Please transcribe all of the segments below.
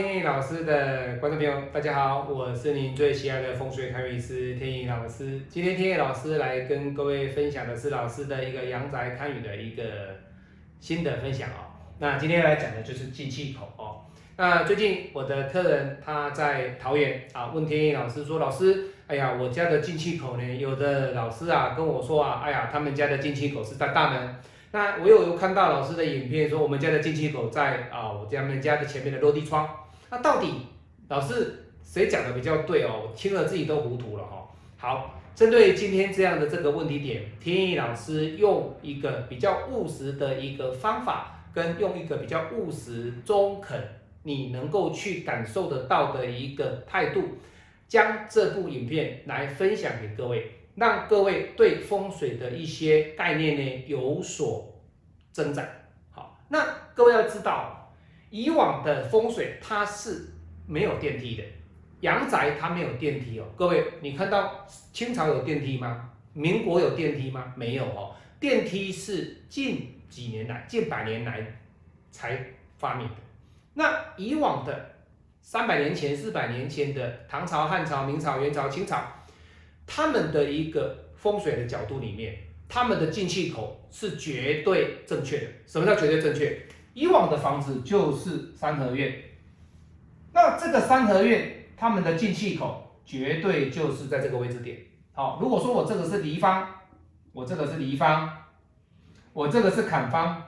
天意老师的观众朋友，大家好，我是您最喜爱的风水开运师天意老师。今天天意老师来跟各位分享的是老师的一个阳宅堪舆的一个新的分享哦。那今天来讲的就是进气口哦。那最近我的客人他在桃园啊，问天意老师说，老师，哎呀，我家的进气口呢，有的老师啊跟我说啊，哎呀，他们家的进气口是在大门。那我有有看到老师的影片，说我们家的进气口在啊，我家们家的前面的落地窗。那到底老师谁讲的比较对哦？听了自己都糊涂了哈。好，针对今天这样的这个问题点，天意老师用一个比较务实的一个方法，跟用一个比较务实、中肯，你能够去感受得到的一个态度，将这部影片来分享给各位。让各位对风水的一些概念呢有所增长。好，那各位要知道，以往的风水它是没有电梯的，阳宅它没有电梯哦。各位，你看到清朝有电梯吗？民国有电梯吗？没有哦。电梯是近几年来、近百年来才发明的。那以往的三百年前、四百年前的唐朝、汉朝、明朝、元朝、清朝。他们的一个风水的角度里面，他们的进气口是绝对正确的。什么叫绝对正确？以往的房子就是三合院，那这个三合院他们的进气口绝对就是在这个位置点。好，如果说我这个是离方，我这个是离方，我这个是坎方，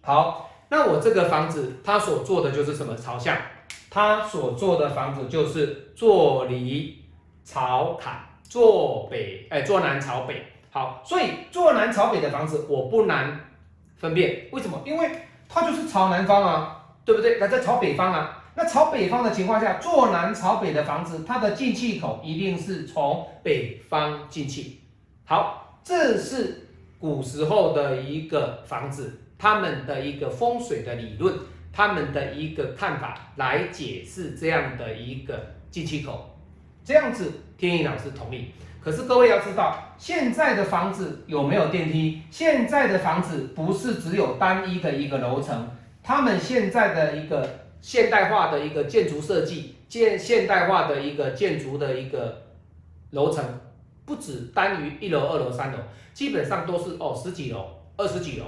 好，那我这个房子它所做的就是什么朝向？它所做的房子就是坐离朝坎。坐北，哎，坐南朝北，好，所以坐南朝北的房子我不难分辨，为什么？因为它就是朝南方啊，对不对？那在朝北方啊，那朝北方的情况下，坐南朝北的房子，它的进气口一定是从北方进气。好，这是古时候的一个房子，他们的一个风水的理论，他们的一个看法来解释这样的一个进气口。这样子，天意老师同意。可是各位要知道，现在的房子有没有电梯？现在的房子不是只有单一的一个楼层，他们现在的一个现代化的一个建筑设计，建现代化的一个建筑的一个楼层，不止单于一楼、二楼、三楼，基本上都是哦十几楼、二十几楼。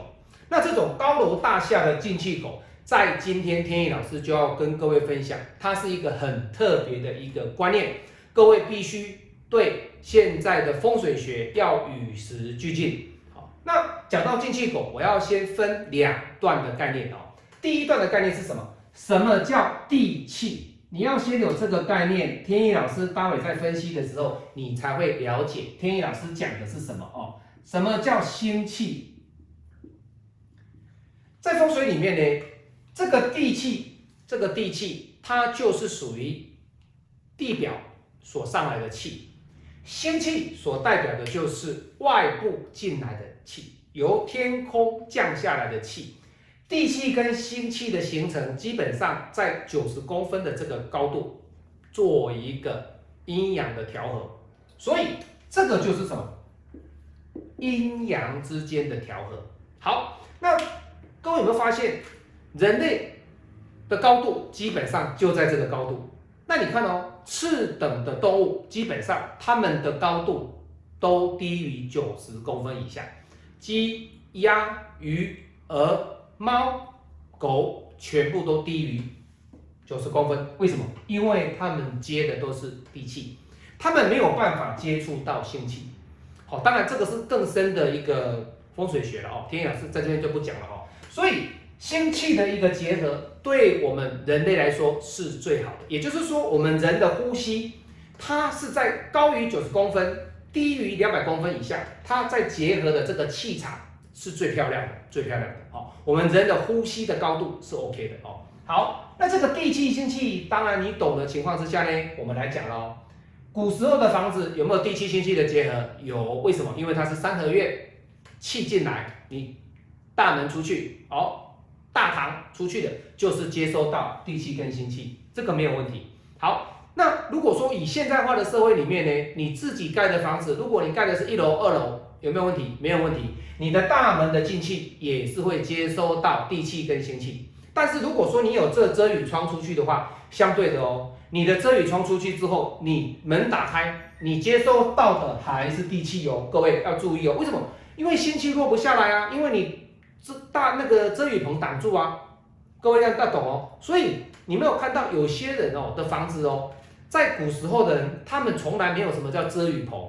那这种高楼大厦的进气口，在今天天意老师就要跟各位分享，它是一个很特别的一个观念。各位必须对现在的风水学要与时俱进。好，那讲到进气口，我要先分两段的概念哦。第一段的概念是什么？什么叫地气？你要先有这个概念。天意老师待会在分析的时候，你才会了解天意老师讲的是什么哦。什么叫心气？在风水里面呢，这个地气，这个地气，它就是属于地表。所上来的气，星气所代表的就是外部进来的气，由天空降下来的气。地气跟星气的形成，基本上在九十公分的这个高度做一个阴阳的调和，所以这个就是什么？阴阳之间的调和。好，那各位有没有发现，人类的高度基本上就在这个高度？那你看哦。次等的动物基本上它们的高度都低于九十公分以下，鸡、鸭、鱼、鹅、猫、狗全部都低于九十公分。为什么？因为它们接的都是地气，它们没有办法接触到星气。好，当然这个是更深的一个风水学了哦，天老师在这边就不讲了哦。所以心气的一个结合。对我们人类来说是最好的，也就是说，我们人的呼吸，它是在高于九十公分、低于两百公分以下，它在结合的这个气场是最漂亮的，最漂亮的。好，我们人的呼吸的高度是 OK 的哦。好，那这个地气、心气，当然你懂的情况之下呢，我们来讲喽。古时候的房子有没有地气、心气的结合？有，为什么？因为它是三合院，气进来，你大门出去，好。大堂出去的，就是接收到地气跟星气，这个没有问题。好，那如果说以现代化的社会里面呢，你自己盖的房子，如果你盖的是一楼、二楼，有没有问题？没有问题。你的大门的进气也是会接收到地气跟星气，但是如果说你有这遮雨窗出去的话，相对的哦，你的遮雨窗出去之后，你门打开，你接收到的还是地气哦。各位要注意哦，为什么？因为新气落不下来啊，因为你遮大那个遮雨棚挡住啊。各位要要懂哦。所以你没有看到有些人哦的房子哦，在古时候的人，他们从来没有什么叫遮雨棚。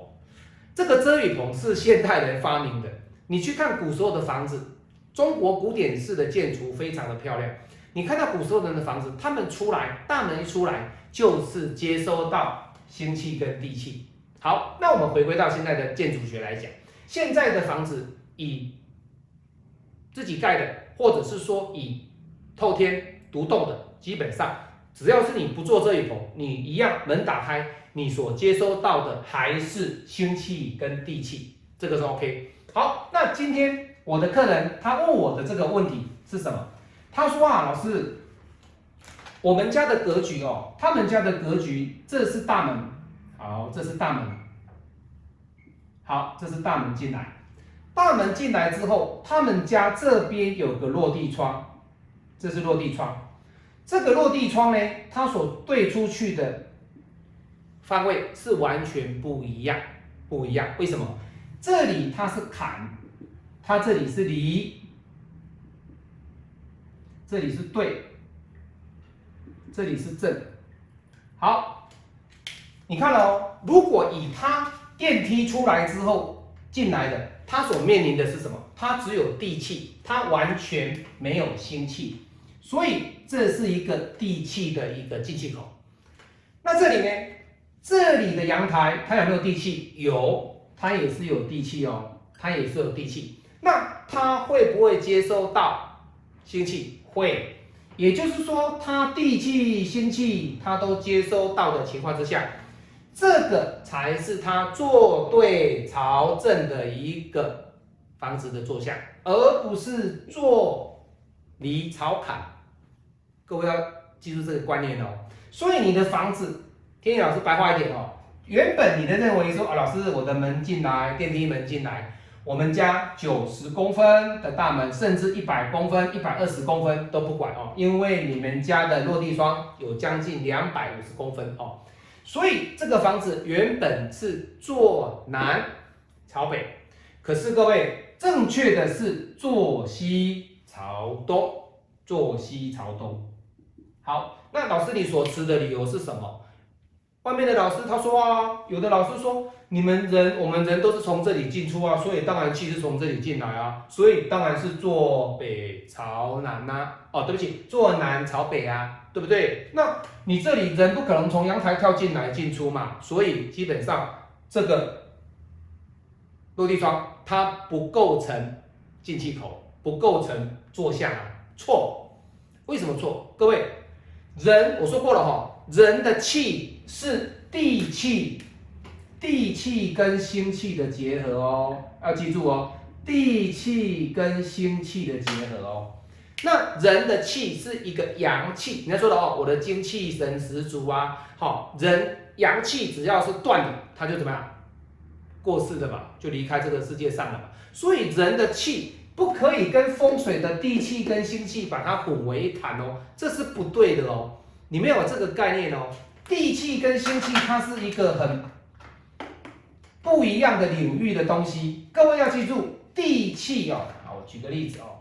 这个遮雨棚是现代人发明的。你去看古时候的房子。中国古典式的建筑非常的漂亮，你看到古时候人的房子，他们出来大门一出来就是接收到星气跟地气。好，那我们回归到现在的建筑学来讲，现在的房子以自己盖的，或者是说以透天独栋的，基本上只要是你不做这一棚，你一样门打开，你所接收到的还是星气跟地气，这个是 OK。好，那今天。我的客人他问我的这个问题是什么？他说啊，老师，我们家的格局哦，他们家的格局，这是大门，好，这是大门，好，这是大门进来，大门进来之后，他们家这边有个落地窗，这是落地窗，这个落地窗呢，它所对出去的方位是完全不一样，不一样，为什么？这里它是坎。它这里是离，这里是对，这里是正。好，你看哦，如果以它电梯出来之后进来的，它所面临的是什么？它只有地气，它完全没有心气，所以这是一个地气的一个进气口。那这里呢？这里的阳台它有没有地气？有，它也是有地气哦，它也是有地气。那它会不会接收到星气？会，也就是说，它地气、星气它都接收到的情况之下，这个才是它坐对朝正的一个房子的坐向，而不是坐离朝坎。各位要记住这个观念哦。所以你的房子，天野老师白话一点哦，原本你的认为说啊，老师我的门进来，电梯门进来。我们家九十公分的大门，甚至一百公分、一百二十公分都不管哦，因为你们家的落地窗有将近两百五十公分哦，所以这个房子原本是坐南朝北，可是各位正确的是坐西朝东，坐西朝东。好，那老师你所持的理由是什么？外面的老师他说啊，有的老师说。你们人，我们人都是从这里进出啊，所以当然气是从这里进来啊，所以当然是坐北朝南呐。哦，对不起，坐南朝北啊，对不对？那你这里人不可能从阳台跳进来进出嘛，所以基本上这个落地窗它不构成进气口，不构成坐向啊，错。为什么错？各位，人我说过了哈，人的气是地气。地气跟星气的结合哦，要记住哦，地气跟星气的结合哦。那人的气是一个阳气，人家说的哦，我的精气神十足啊。好，人阳气只要是断了，他就怎么样过世的嘛，就离开这个世界上了嘛。所以人的气不可以跟风水的地气跟星气把它混为一谈哦，这是不对的哦。你没有这个概念哦，地气跟星气它是一个很。不一样的领域的东西，各位要记住，地气哦，好，我举个例子哦，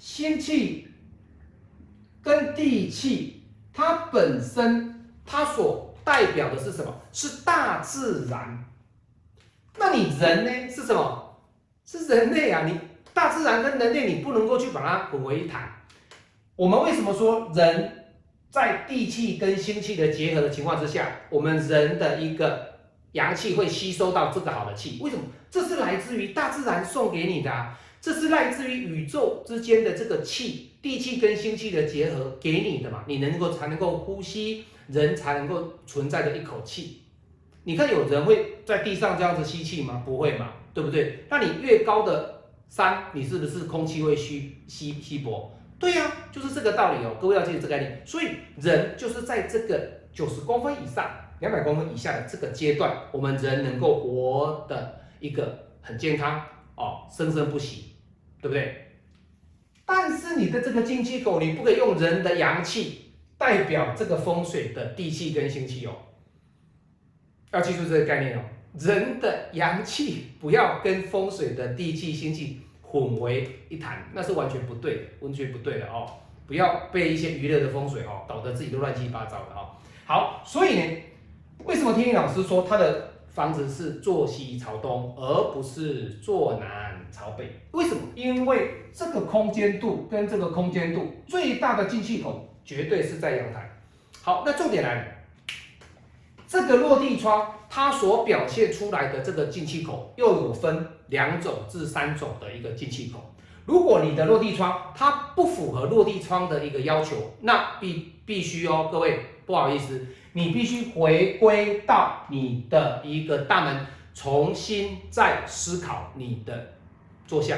星气跟地气，它本身它所代表的是什么？是大自然。那你人呢？是什么？是人类啊！你大自然跟人类，你不能够去把它混为一谈。我们为什么说人在地气跟心气的结合的情况之下，我们人的一个。阳气会吸收到这个好的气，为什么？这是来自于大自然送给你的，这是来自于宇宙之间的这个气，地气跟星气的结合给你的嘛？你能够才能够呼吸，人才能够存在的一口气。你看有人会在地上这样子吸气吗？不会嘛，对不对？那你越高的山，你是不是空气会稀稀稀薄？对呀，就是这个道理哦。各位要记住这个概念。所以人就是在这个九十公分以上。两百公分以下的这个阶段，我们人能够活的一个很健康哦，生生不息，对不对？但是你的这个金气口，你不可以用人的阳气代表这个风水的地气跟星气哦。要记住这个概念哦，人的阳气不要跟风水的地气星气混为一谈，那是完全不对的，完全不对的哦。不要被一些娱乐的风水哦，搞得自己都乱七八糟的哦。好，所以呢，为什么天印老师说他的房子是坐西朝东，而不是坐南朝北？为什么？因为这个空间度跟这个空间度最大的进气口绝对是在阳台。好，那重点来了。这个落地窗，它所表现出来的这个进气口，又有分两种至三种的一个进气口。如果你的落地窗它不符合落地窗的一个要求，那必必须哦，各位不好意思，你必须回归到你的一个大门，重新再思考你的坐下。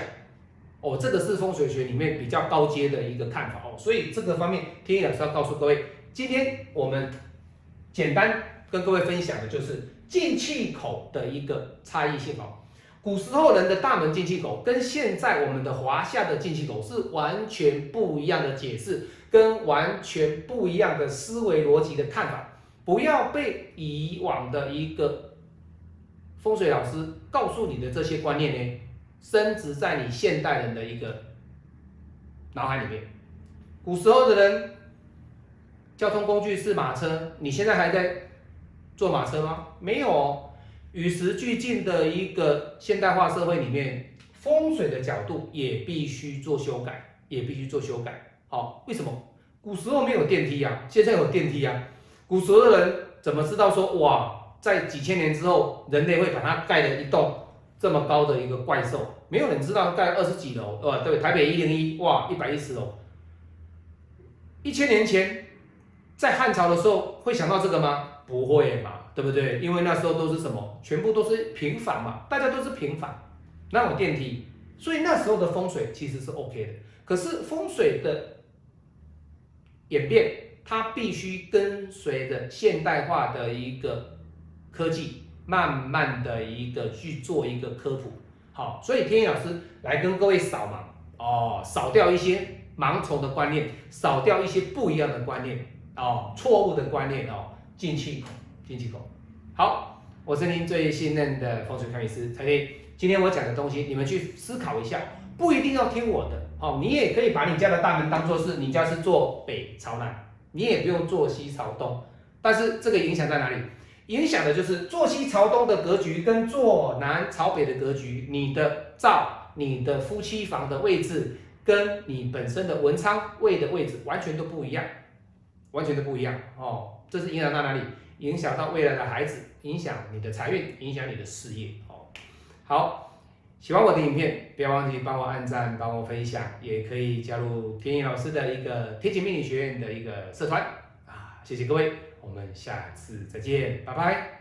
哦，这个是风水学里面比较高阶的一个看法哦。所以这个方面，天意老师要告诉各位，今天我们简单。跟各位分享的就是进气口的一个差异性哦。古时候人的大门进气口跟现在我们的华夏的进气口是完全不一样的解释，跟完全不一样的思维逻辑的看法。不要被以往的一个风水老师告诉你的这些观念呢，升值在你现代人的一个脑海里面。古时候的人交通工具是马车，你现在还在。坐马车吗？没有哦。与时俱进的一个现代化社会里面，风水的角度也必须做修改，也必须做修改。好，为什么？古时候没有电梯啊，现在有电梯啊。古时候的人怎么知道说哇，在几千年之后，人类会把它盖了一栋这么高的一个怪兽？没有人知道盖二十几楼，呃？对，台北一零一，哇，一百一十楼。一千年前，在汉朝的时候，会想到这个吗？不会嘛，对不对？因为那时候都是什么，全部都是平房嘛，大家都是平房，哪有电梯？所以那时候的风水其实是 OK 的。可是风水的演变，它必须跟随着现代化的一个科技，慢慢的一个去做一个科普。好，所以天意老师来跟各位扫盲哦，扫掉一些盲从的观念，扫掉一些不一样的观念哦，错误的观念哦。进气口，进气口。好，我是您最信任的风水看运师蔡天。今天我讲的东西，你们去思考一下，不一定要听我的哦。你也可以把你家的大门当做是你家是坐北朝南，你也不用坐西朝东。但是这个影响在哪里？影响的就是坐西朝东的格局跟坐南朝北的格局，你的灶、你的夫妻房的位置，跟你本身的文昌位的位置完全都不一样，完全都不一样哦。这是影响到哪里？影响到未来的孩子，影响你的财运，影响你的事业。哦，好，喜欢我的影片，不要忘记帮我按赞，帮我分享，也可以加入天意老师的一个天晴命理学院的一个社团啊！谢谢各位，我们下次再见，拜拜。